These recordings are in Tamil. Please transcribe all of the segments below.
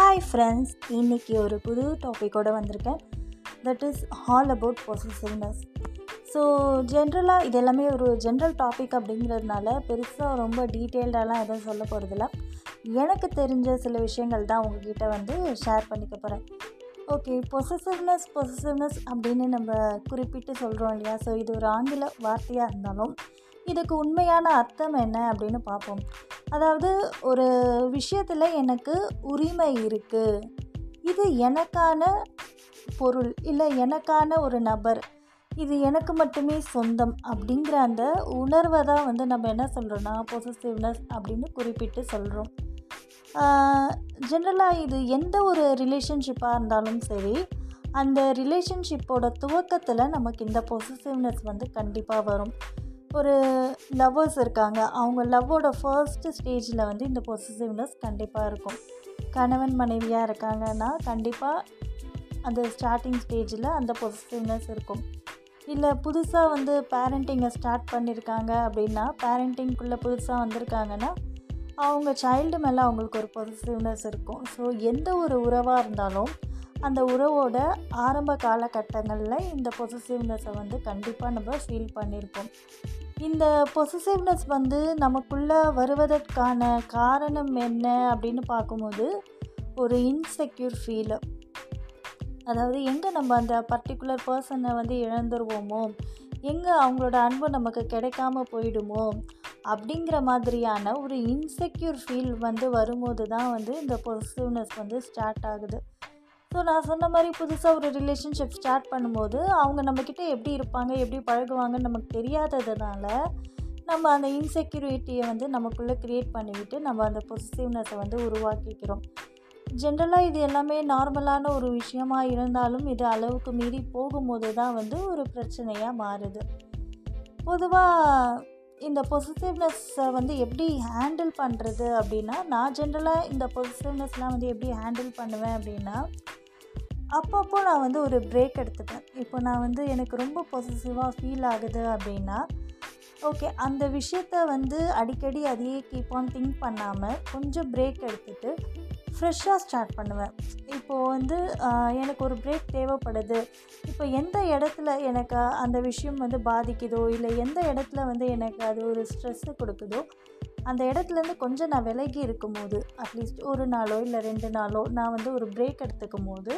ஹாய் ஃப்ரெண்ட்ஸ் இன்றைக்கி ஒரு புது டாப்பிக்கோடு வந்திருக்கேன். That is all about possessiveness so ஜென்ரலாக இது எல்லாமே ஒரு ஜென்ரல் டாபிக் அப்படிங்கிறதுனால பெருசாக ரொம்ப டீட்டெயில்டாலாம் எதுவும் சொல்ல போகிறதில்ல எனக்கு தெரிஞ்ச சில விஷயங்கள் தான் உங்ககிட்ட வந்து ஷேர் பண்ணிக்க போகிறேன் ஓகே பொசசிவ்னஸ் பொசசிவ்னஸ் அப்படின்னு நம்ம குறிப்பிட்டு சொல்கிறோம் இல்லையா? ஸோ இது ஒரு ஆங்கில வார்த்தையாக இருந்தாலும் இதுக்கு உண்மையான அர்த்தம் என்ன அப்படின்னு பார்ப்போம். அதாவது ஒரு விஷயத்தில் எனக்கு உரிமை இருக்குது இது எனக்கான பொருள் இல்லை எனக்கான ஒரு நபர் இது எனக்கு மட்டுமே சொந்தம் அப்படிங்கிற அந்த உணர்வை தான் வந்து நம்ம என்ன சொல்கிறோன்னா பொசசிவ்னஸ் அப்படின்னு குறிப்பிட்டு சொல்கிறோம் ஜென்ரலாக இது எந்த ஒரு ரிலேஷன்ஷிப்பாக இருந்தாலும் சரி அந்த ரிலேஷன்ஷிப்போட துவக்கத்தில் நமக்கு இந்த பொசிசிவ்னஸ் வந்து கண்டிப்பாக வரும். ஒரு லவ்வர்ஸ் இருக்காங்க. அவங்க லவ்வோட ஃபர்ஸ்ட் ஸ்டேஜில் வந்து இந்த பொசசிவ்னஸ் கண்டிப்பாக இருக்கும். கணவன் மனைவியாக இருக்காங்கன்னா கண்டிப்பாக அந்த ஸ்டார்டிங் ஸ்டேஜில் அந்த பொசசிவ்னஸ் இருக்கும். இல்லை புதுசாக வந்து பேரண்டிங்கை ஸ்டார்ட் பண்ணியிருக்காங்க அப்படின்னா பேரண்டிங்குள்ளே புதுசாக வந்திருக்காங்கன்னா அவங்க சைல்டு மேலே அவங்களுக்கு ஒரு பொசிட்டிவ்னஸ் இருக்கும். ஸோ எந்த ஒரு உறவாக இருந்தாலும் அந்த உறவோட ஆரம்ப காலகட்டங்களில் இந்த பொசிசிவ்னஸை வந்து கண்டிப்பாக நம்ம ஃபீல் பண்ணியிருப்போம் இந்த பொசிசிவ்னஸ் வந்து நமக்குள்ளே வருவதற்கான காரணம் என்ன அப்படின்னு பார்க்கும்போது ஒரு இன்செக்யூர் ஃபீலு அதாவது எங்கே நம்ம அந்த பர்டிகுலர் பர்சனை வந்து இழந்துருவோமோ எங்கே அவங்களோட அன்பு நமக்கு கிடைக்காம போயிடுமோ அப்படிங்கிற மாதிரியான ஒரு இன்செக்யூர் ஃபீல் வந்து வரும்போது தான் வந்து இந்த பொசிட்டிவ்னஸ் வந்து ஸ்டார்ட் ஆகுது. ஸோ நான் சொன்ன மாதிரி புதுசாக ஒரு ரிலேஷன்ஷிப் ஸ்டார்ட் பண்ணும்போது அவங்க நம்மக்கிட்ட எப்படி இருப்பாங்க எப்படி பழகுவாங்கன்னு நமக்கு தெரியாததுனால நம்ம அந்த இன்செக்யூரிட்டியை வந்து நமக்குள்ளே க்ரியேட் பண்ணிவிட்டு நம்ம அந்த பொசிட்டிவ்னஸை வந்து உருவாக்கிக்கிறோம். ஜென்ரலாக இது எல்லாமே நார்மலான ஒரு விஷயமாக இருந்தாலும் இது அளவுக்கு மீறி போகும்போது தான் வந்து ஒரு பிரச்சனையாக மாறுது. பொதுவாக இந்த பொசிட்டிவ்னஸ்ஸை வந்து எப்படி ஹேண்டில் பண்ணுறது அப்படின்னா நான் ஜென்ரலாக இந்த பொசிட்டிவ்னஸ்லாம் வந்து எப்படி ஹேண்டில் பண்ணுவேன் அப்படின்னா அப்பப்போ நான் வந்து ஒரு பிரேக் எடுத்துப்பேன். இப்போ நான் வந்து எனக்கு ரொம்ப பொசிட்டிவாக ஃபீல் ஆகுது அப்படின்னா ஓகே அந்த விஷயத்த வந்து அடிக்கடி அதையே கீப் ஆன் திங்க் பண்ணாமல் கொஞ்சம் பிரேக் எடுத்துகிட்டு ஃப்ரெஷ்ஷாக ஸ்டார்ட் பண்ணுவேன். இப்போது வந்து எனக்கு ஒரு பிரேக் தேவைப்படுது. இப்போ எந்த இடத்துல எனக்கு அந்த விஷயம் வந்து பாதிக்குதோ இல்லை எந்த இடத்துல வந்து எனக்கு அது ஒரு ஸ்ட்ரெஸ்ஸு கொடுக்குதோ அந்த இடத்துலேருந்து கொஞ்சம் நான் விலகி இருக்கும்போது அட்லீஸ்ட் ஒரு நாளோ இல்லை ரெண்டு நாளோ நான் வந்து ஒரு பிரேக் எடுத்துக்கும் போது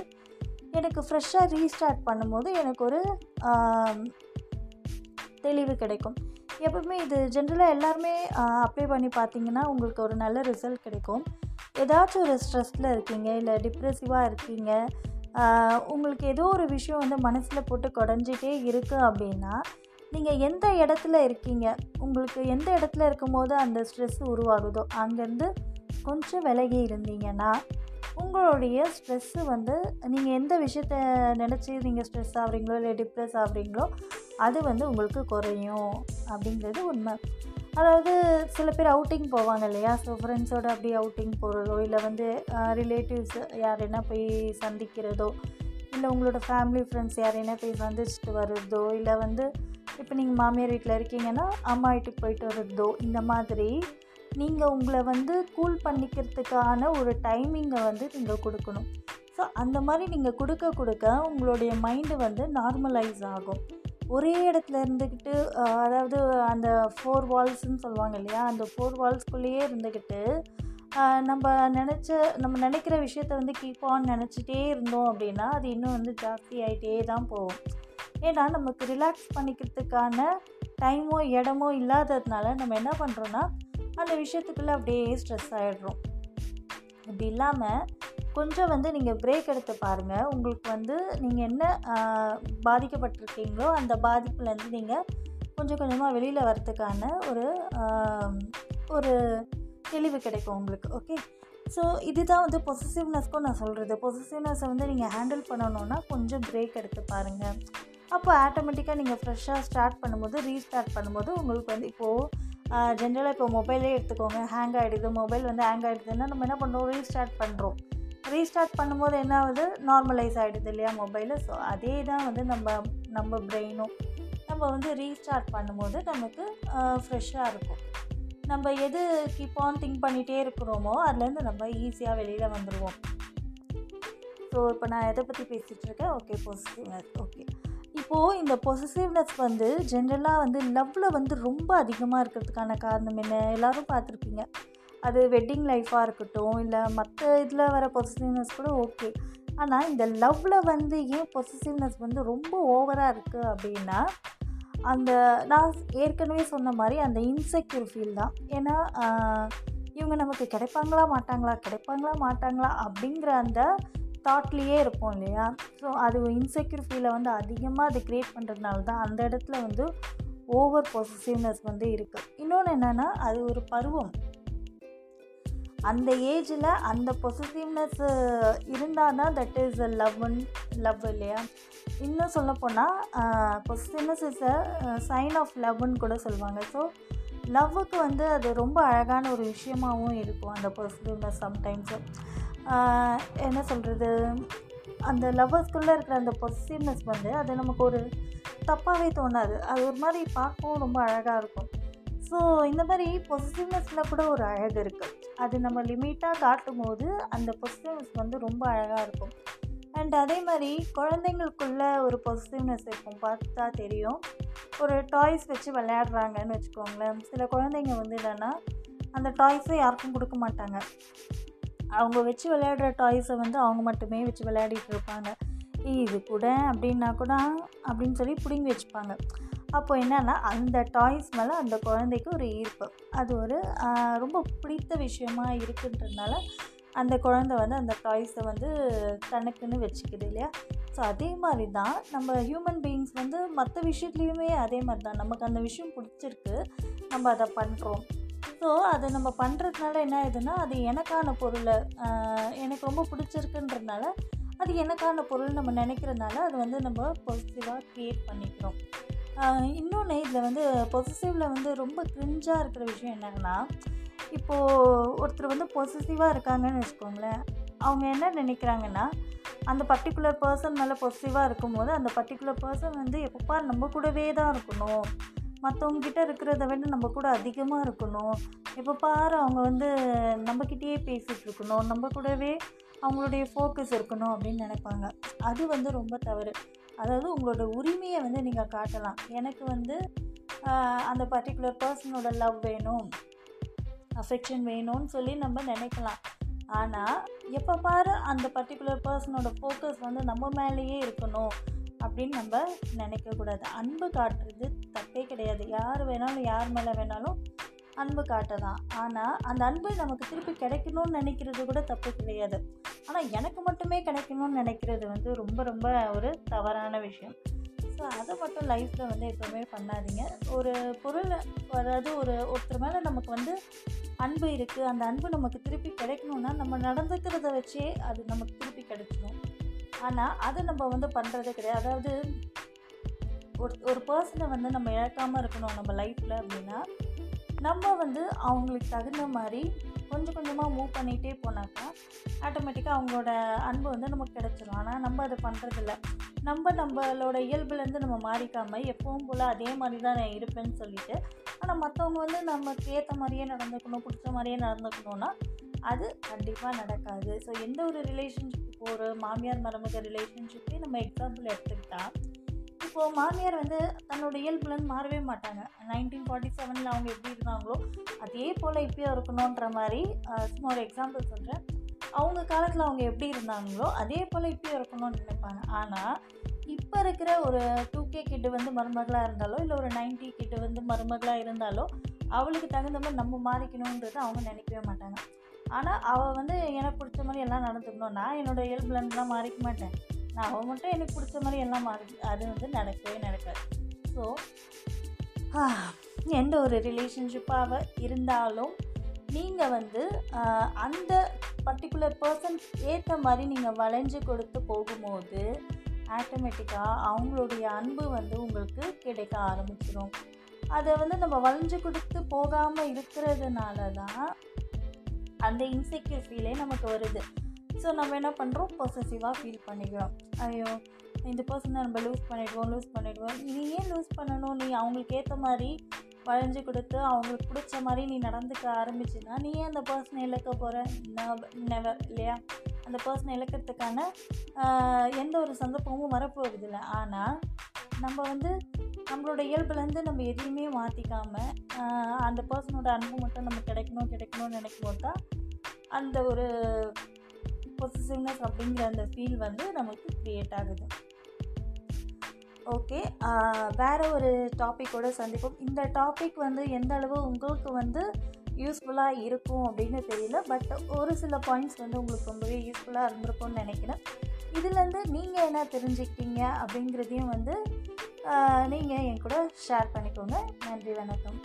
எனக்கு ஃப்ரெஷ்ஷாக ரீஸ்டார்ட் பண்ணும்போது எனக்கு ஒரு தெளிவு கிடைக்கும். எப்பவுமே இது ஜென்ரலாக எல்லாருமே அப்ளை பண்ணி பார்த்தீங்கன்னா உங்களுக்கு ஒரு நல்ல ரிசல்ட் கிடைக்கும். ஏதாச்சும் ஒரு ஸ்ட்ரெஸ்ஸில் இருக்கீங்க இல்லை டிப்ரெசிவாக இருக்கீங்க உங்களுக்கு ஏதோ ஒரு விஷயம் வந்து மனசில் போட்டு குடஞ்சிட்டே இருக்குது அப்படின்னா நீங்கள் எந்த இடத்துல இருக்கீங்க? உங்களுக்கு எந்த இடத்துல இருக்கும்போது அந்த ஸ்ட்ரெஸ் உருவாகுதோ அங்கேருந்து கொஞ்சம் விலகி இருந்தீங்கன்னா உங்களுடைய ஸ்ட்ரெஸ்ஸு வந்து நீங்கள் எந்த விஷயத்த நினச்சி நீங்கள் ஸ்ட்ரெஸ் ஆகுறீங்களோ இல்லை டிப்ரெஸ் ஆகுறீங்களோ அது வந்து உங்களுக்கு குறையும் அப்படிங்கிறது உண்மை. அதாவது சில பேர் அவுட்டிங் போவாங்க இல்லையா? ஸோ ஃப்ரெண்ட்ஸோடு அப்படி அவுட்டிங் போகிறதோ இல்லை வந்து ரிலேட்டிவ்ஸ் என்ன போய் சந்திக்கிறதோ இல்லை உங்களோட ஃபேமிலி ஃப்ரெண்ட்ஸ் யாரைனா போய் சந்திச்சுட்டு வர்றதோ இல்லை வந்து இப்போ நீங்கள் மாமியார் வீட்டில் இருக்கீங்கன்னா அம்மா வீட்டுக்கு போயிட்டு வர்றதோ இந்த மாதிரி நீங்கள் உங்களை வந்து கூல் பண்ணிக்கிறதுக்கான ஒரு டைமிங்கை வந்து நீங்கள் கொடுக்கணும். ஸோ அந்த மாதிரி நீங்கள் கொடுக்க கொடுக்க உங்களுடைய மைண்டு வந்து நார்மலைஸ் ஆகும். ஒரே இடத்துல இருந்துக்கிட்டு அதாவது அந்த ஃபோர் வால்ஸ்ன்னு சொல்லுவாங்க இல்லையா? அந்த ஃபோர் வால்ஸ்குள்ளேயே இருந்துக்கிட்டு நம்ம நினச்ச நம்ம நினைக்கிற விஷயத்த வந்து கீப் ஆன் நினச்சிட்டே இருந்தோம் அப்படின்னா அது இன்னும் வந்து ஜாஸ்தி ஆகிட்டே தான் போகும். ஏன்னா நமக்கு ரிலாக்ஸ் பண்ணிக்கிறதுக்கான டைமோ இடமோ இல்லாததுனால நம்ம என்ன பண்ணுறோன்னா அந்த விஷயத்துக்குள்ளே அப்படியே ஸ்ட்ரெஸ் ஆகிடுறோம் இப்படி இல்லாமல் கொஞ்சம் வந்து நீங்கள் பிரேக் எடுத்து பாருங்கள் உங்களுக்கு வந்து நீங்கள் என்ன பாதிக்கப்பட்டிருக்கீங்களோ அந்த பாதிப்புலேருந்து நீங்கள் கொஞ்சம் கொஞ்சமாக வெளியில் வரத்துக்கான ஒரு ஒரு தெளிவு கிடைக்கும் உங்களுக்கு. ஓகே ஸோ இதுதான் வந்து பொசிசிவ்னஸ்க்கும் நான் சொல்கிறது பொசிட்டிவ்னஸை வந்து நீங்கள் ஹேண்டில் பண்ணணுன்னா கொஞ்சம் பிரேக் எடுத்து பாருங்கள் அப்போ ஆட்டோமேட்டிக்காக நீங்கள் ஃப்ரெஷ்ஷாக ஸ்டார்ட் பண்ணும்போது ரீஸ்டார்ட் பண்ணும்போது உங்களுக்கு வந்து இப்போது ஜென்ரலாக இப்போ மொபைலே எடுத்துக்கோங்க. ஹேங் ஆகிடுது மொபைல் வந்து ஹேங் ஆகிடுதுன்னா நம்ம என்ன பண்ணுறோம் ரீஸ்டார்ட் பண்ணுறோம் ரீஸ்டார்ட் பண்ணும்போது என்ன ஆகுது? நார்மலைஸ் ஆகிடுது இல்லையா மொபைலு ஸோ அதே தான் வந்து நம்ம நம்ம பிரெயினும் நம்ம வந்து ரீஸ்டார்ட் பண்ணும்போது நமக்கு ஃப்ரெஷ்ஷாக இருக்கும். நம்ம எது கீப் ஆன் திங்க் பண்ணிகிட்டே இருக்கிறோமோ அதுலேருந்து நம்ம ஈஸியாக வெளியில் வந்துடுவோம் ஸோ இப்போ நான் எதை பற்றி பேசிகிட்டு இருக்கேன்? ஓகே பொசிட்டிவ்னஸ் ஓகே இப்போது இந்த பொசசிவ்னஸ் வந்து ஜென்ரலாக வந்து லவ்வில் வந்து ரொம்ப அதிகமாக இருக்கிறதுக்கான காரணம் என்ன? எல்லோரும் பார்த்துருப்பீங்க. அது வெட்டிங் லைஃப்பாக இருக்கட்டும் இல்லை மற்ற இதில் வர பொசசிவ்னஸ் கூட ஓகே ஆனால் இந்த லவ்வில் வந்து ஏன் பொசசிவ்னஸ் வந்து ரொம்ப ஓவராக இருக்குது அப்படின்னா அந்த நான் ஏற்கனவே சொன்ன மாதிரி அந்த இன்செக்யூர் ஃபீல் தான். ஏன்னா இவங்க நமக்கு கிடைப்பாங்களா மாட்டாங்களா கிடைப்பாங்களா மாட்டாங்களா அப்படிங்கிற அந்த தாட்லேயே இருப்போம் இல்லையா? ஸோ அது இன்செக்யூர் ஃபீலை வந்து அதிகமாக அது க்ரியேட் பண்ணுறதுனால தான் அந்த இடத்துல வந்து ஓவர் பொசிசிவ்னஸ் வந்து இருக்குது இன்னொன்று என்னென்னா அது ஒரு பருவம். அந்த ஏஜில் அந்த பொசிட்டிவ்னஸ் இருந்தால் தான் தட் இஸ் அ லவ்ன் லவ் இல்லையா? இன்னும் சொல்லப்போனால் possessiveness is a sign of லவ்னு கூட சொல்லுவாங்க. ஸோ லவ்வுக்கு வந்து அது ரொம்ப அழகான ஒரு விஷயமாகவும் இருக்கும் அந்த பொசிட்டிவ்னஸ் சம்டைம்ஸு என்ன சொல்கிறது அந்த லவ்வர்ஸ்குள்ளே இருக்கிற அந்த பொசிட்டிவ்னஸ் வந்து அது நமக்கு ஒரு தப்பாகவே தோணாது. அது ஒரு மாதிரி பார்க்கவும் ரொம்ப அழகாக இருக்கும். ஸோ இந்த மாதிரி பொசிட்டிவ்னஸில் கூட ஒரு அழகு இருக்குது அது நம்ம லிமிட்டாக காட்டும் போது அந்த பொசிட்டிவ்னஸ் வந்து ரொம்ப அழகாக இருக்கும். அண்ட் அதே மாதிரி குழந்தைங்களுக்குள்ள ஒரு பொசிட்டிவ்னஸ் இருக்கும். பார்த்தா தெரியும். ஒரு டாய்ஸ் வச்சு விளையாடுறாங்கன்னு வச்சுக்கோங்களேன். சில குழந்தைங்க வந்து என்னென்னா அந்த டாய்ஸை யாருக்கும் கொடுக்க மாட்டாங்க. அவங்க வச்சு விளையாடுற டாய்ஸை வந்து அவங்க மட்டுமே வச்சு விளையாடிட்டு இருப்பாங்க. இது கூட அப்படின்னா கூட அப்படின்னு சொல்லி பிடுங்கி வச்சுப்பாங்க. அப்போ என்னென்னா அந்த டாய்ஸ் மேலே அந்த குழந்தைக்கு ஒரு ஈர்ப்பு. அது ஒரு ரொம்ப பிடித்த விஷயமா இருக்குன்றதுனால அந்த குழந்தை வந்து அந்த டாய்ஸை வந்து தனக்குன்னு வச்சுக்குது இல்லையா? ஸோ அதே மாதிரி தான் நம்ம ஹியூமன் பீயிங்ஸ் வந்து மற்ற விஷயத்துலேயுமே அதே மாதிரி தான் நமக்கு அந்த விஷயம் பிடிச்சிருக்கு நம்ம அதை பண்ணுறோம் ஸோ அதை நம்ம பண்ணுறதுனால என்ன ஆகுதுன்னா அது எனக்கான பொருளை. எனக்கு ரொம்ப பிடிச்சிருக்குன்றதுனால அது எனக்கான பொருள் நம்ம நினைக்கிறதுனால அது வந்து நம்ம பாசிட்டிவாக க்ரியேட் பண்ணிக்கிறோம். இன்னொன்று இதில் வந்து பொசிட்டிவில் வந்து ரொம்ப க்ரிஞ்சாக இருக்கிற விஷயம் என்னென்னா இப்போது ஒருத்தர் வந்து பொசிட்டிவாக இருக்காங்கன்னு வச்சுக்கோங்களேன். அவங்க என்ன நினைக்கிறாங்கன்னா அந்த பர்டிகுலர் பர்சன் மேலே பொசிட்டிவாக இருக்கும்போது அந்த பர்டிகுலர் பர்சன் வந்து எப்பப்பா நம்ம கூடவே தான் இருக்கணும். மற்றவங்கக்கிட்ட இருக்கிறத விட நம்ம கூட அதிகமாக இருக்கணும். எப்போ பாரு அவங்க வந்து நம்மக்கிட்டேயே பேசிகிட்டு இருக்கணும். நம்ம கூடவே அவங்களுடைய ஃபோக்கஸ் இருக்கணும் அப்படின்னு நினைப்பாங்க. அது வந்து ரொம்ப தவறு. அதாவது உங்களோட உரிமையை வந்து நீங்கள் காட்டலாம். எனக்கு வந்து அந்த பர்டிகுலர் பர்சனோட லவ் வேணும் அஃபெக்ஷன் வேணும்னு சொல்லி நம்ம நினைக்கலாம். ஆனால் எப்போ பாரு அந்த பர்டிகுலர் பர்சனோட ஃபோக்கஸ் வந்து நம்ம மேலேயே இருக்கணும் அப்படின்னு நம்ம நினைக்கக்கூடாது. அன்பு காட்டுறது தப்பே கிடையாது. யார் வேணாலும் யார் மேலே வேணாலும் அன்பு காட்டலாம் ஆனால் அந்த அன்பு நமக்கு திருப்பி கிடைக்கணும்னு நினைக்கிறது கூட தப்பு கிடையாது. ஆனால் எனக்கு மட்டுமே கிடைக்கணும்னு நினைக்கிறது வந்து ரொம்ப ரொம்ப ஒரு தவறான விஷயம். ஸோ அதை மட்டும் லைஃப்பில் வந்து எப்போவுமே பண்ணாதீங்க. ஒரு பொருள் அதாவது ஒரு ஒருத்தர் மேலே நமக்கு வந்து அன்பு இருக்குது அந்த அன்பு நமக்கு திருப்பி கிடைக்கணுன்னா நம்ம நடந்துக்கிறத வச்சே அது நமக்கு திருப்பி கிடைச்சிடும் ஆனால் அதை நம்ம வந்து பண்ணுறது கிடையாது. அதாவது ஒரு ஒரு பர்சனை வந்து நம்ம இழக்காமல் இருக்கணும் நம்ம லைஃப்பில் அப்படின்னா நம்ம வந்து அவங்களுக்கு தகுந்த மாதிரி கொஞ்சம் கொஞ்சமாக மூவ் பண்ணிகிட்டே போனாக்கா ஆட்டோமேட்டிக்காக அவங்களோட அன்பு வந்து நமக்கு கிடச்சிரும். ஆனால் நம்ம அதை பண்ணுறதில்ல நம்ம நம்மளோட இயல்புலேருந்து நம்ம மாறிக்காமல் எப்பவும் போல் அதே மாதிரி தான் நான் இருப்பேன்னு சொல்லிட்டு ஆனால் மற்றவங்க வந்து நமக்கு ஏற்ற மாதிரியே நடந்துக்கணும் பிடிச்ச மாதிரியே நடந்துக்கணும்னா அது கண்டிப்பாக நடக்காது. ஸோ எந்த ஒரு ரிலேஷன்ஷிப் ஒரு மாமியார் மருமக ரிலேஷன்ஷிப்பே நம்ம எக்ஸாம்பிள் எடுத்துக்கிட்டால் இப்போது மாமியார் வந்து தன்னோட இயல்புலன்னு மாறவே மாட்டாங்க. நைன்டீன் ஃபார்ட்டி செவனில் அவங்க எப்படி இருந்தாங்களோ அதே போல் இப்போயும் இருக்கணுன்ற மாதிரி சும்மா ஒரு எக்ஸாம்பிள் சொல்கிறேன் அவங்க காலத்தில் அவங்க எப்படி இருந்தாங்களோ அதே போல் இப்போயும் இருக்கணும்னு நினைப்பாங்க. ஆனால் இப்போ இருக்கிற ஒரு டூ கே கிட்டு வந்து மருமகளாக இருந்தாலோ இல்லை ஒரு நைன்டி கிட்டு வந்து மருமகளாக இருந்தாலோ அவளுக்கு தகுந்த மாதிரி நம்ம மாறிக்கணுன்றது அவங்க நினைக்கவே மாட்டாங்க. ஆனால் அவள் வந்து எனக்கு பிடிச்ச மாதிரி எல்லாம் நடந்துக்கணும். நான் என்னோடய இயல்புலேருந்துலாம் மாறிக்க மாட்டேன். நான் அவள் மட்டும் எனக்கு பிடிச்ச மாதிரி எல்லாம் அது வந்து நடக்கவே நடக்காது. ஸோ எந்த ஒரு ரிலேஷன்ஷிப்பாக இருந்தாலும் நீங்கள் வந்து அந்த பர்டிகுலர் பர்சன் ஏற்ற மாதிரி நீங்கள் வளைஞ்சு கொடுத்து போகும்போது ஆட்டோமேட்டிக்காக அவங்களுடைய அன்பு வந்து உங்களுக்கு கிடைக்க ஆரம்பிச்சிடும் அதை வந்து நம்ம வளைஞ்சு கொடுத்து போகாமல் இருக்கிறதுனால தான் அந்த இன்செக்யூர் ஃபீலே நமக்கு வருது. ஸோ நம்ம என்ன பண்ணுறோம் பொசசிவாக ஃபீல் பண்ணிக்கிறோம். ஐயோ இந்த பர்சனை நம்ம லூஸ் பண்ணிடுவோம் லூஸ் பண்ணிடுவோம். நீ ஏன் லூஸ் பண்ணணும்? நீ அவங்களுக்கு ஏற்ற மாதிரி வளைஞ்சு கொடுத்து அவங்களுக்கு பிடிச்ச மாதிரி நீ நடந்துக்க ஆரம்பிச்சுன்னா நீ ஏன் அந்த பர்சனை இழக்க போகிற நெவர் இல்லையா? அந்த பர்சனை இழக்கிறதுக்கான எந்த ஒரு சந்தர்ப்பமும் வரப்போகிறது இல்லை ஆனால் நம்ம வந்து நம்மளோட இயல்புலேருந்து நம்ம எதையுமே மாற்றிக்காமல் அந்த பர்சனோட அன்பு மட்டும் நம்ம கிடைக்கணும் கிடைக்கணும்னு நினைக்கும் போது தான் அந்த ஒரு பொசிசிவ்னஸ் அப்படிங்கிற அந்த ஃபீல் வந்து நமக்கு க்ரியேட் ஆகுது. ஓகே வேறு ஒரு டாப்பிக்கோடு சந்திப்போம். இந்த டாபிக் வந்து எந்த அளவு உங்களுக்கு வந்து யூஸ்ஃபுல்லாக இருக்கும் அப்படின்னு தெரியல பட் ஒரு சில பாயிண்ட்ஸ் வந்து உங்களுக்கு ரொம்பவே யூஸ்ஃபுல்லாக இருந்திருக்கும்னு நினைக்கிறேன். இதுலேருந்து நீங்கள் என்ன தெரிஞ்சுக்கிட்டீங்க அப்படிங்கிறதையும் வந்து நீங்கள் என் கூட ஷேர் பண்ணிக்கோங்க. நன்றி வணக்கம்.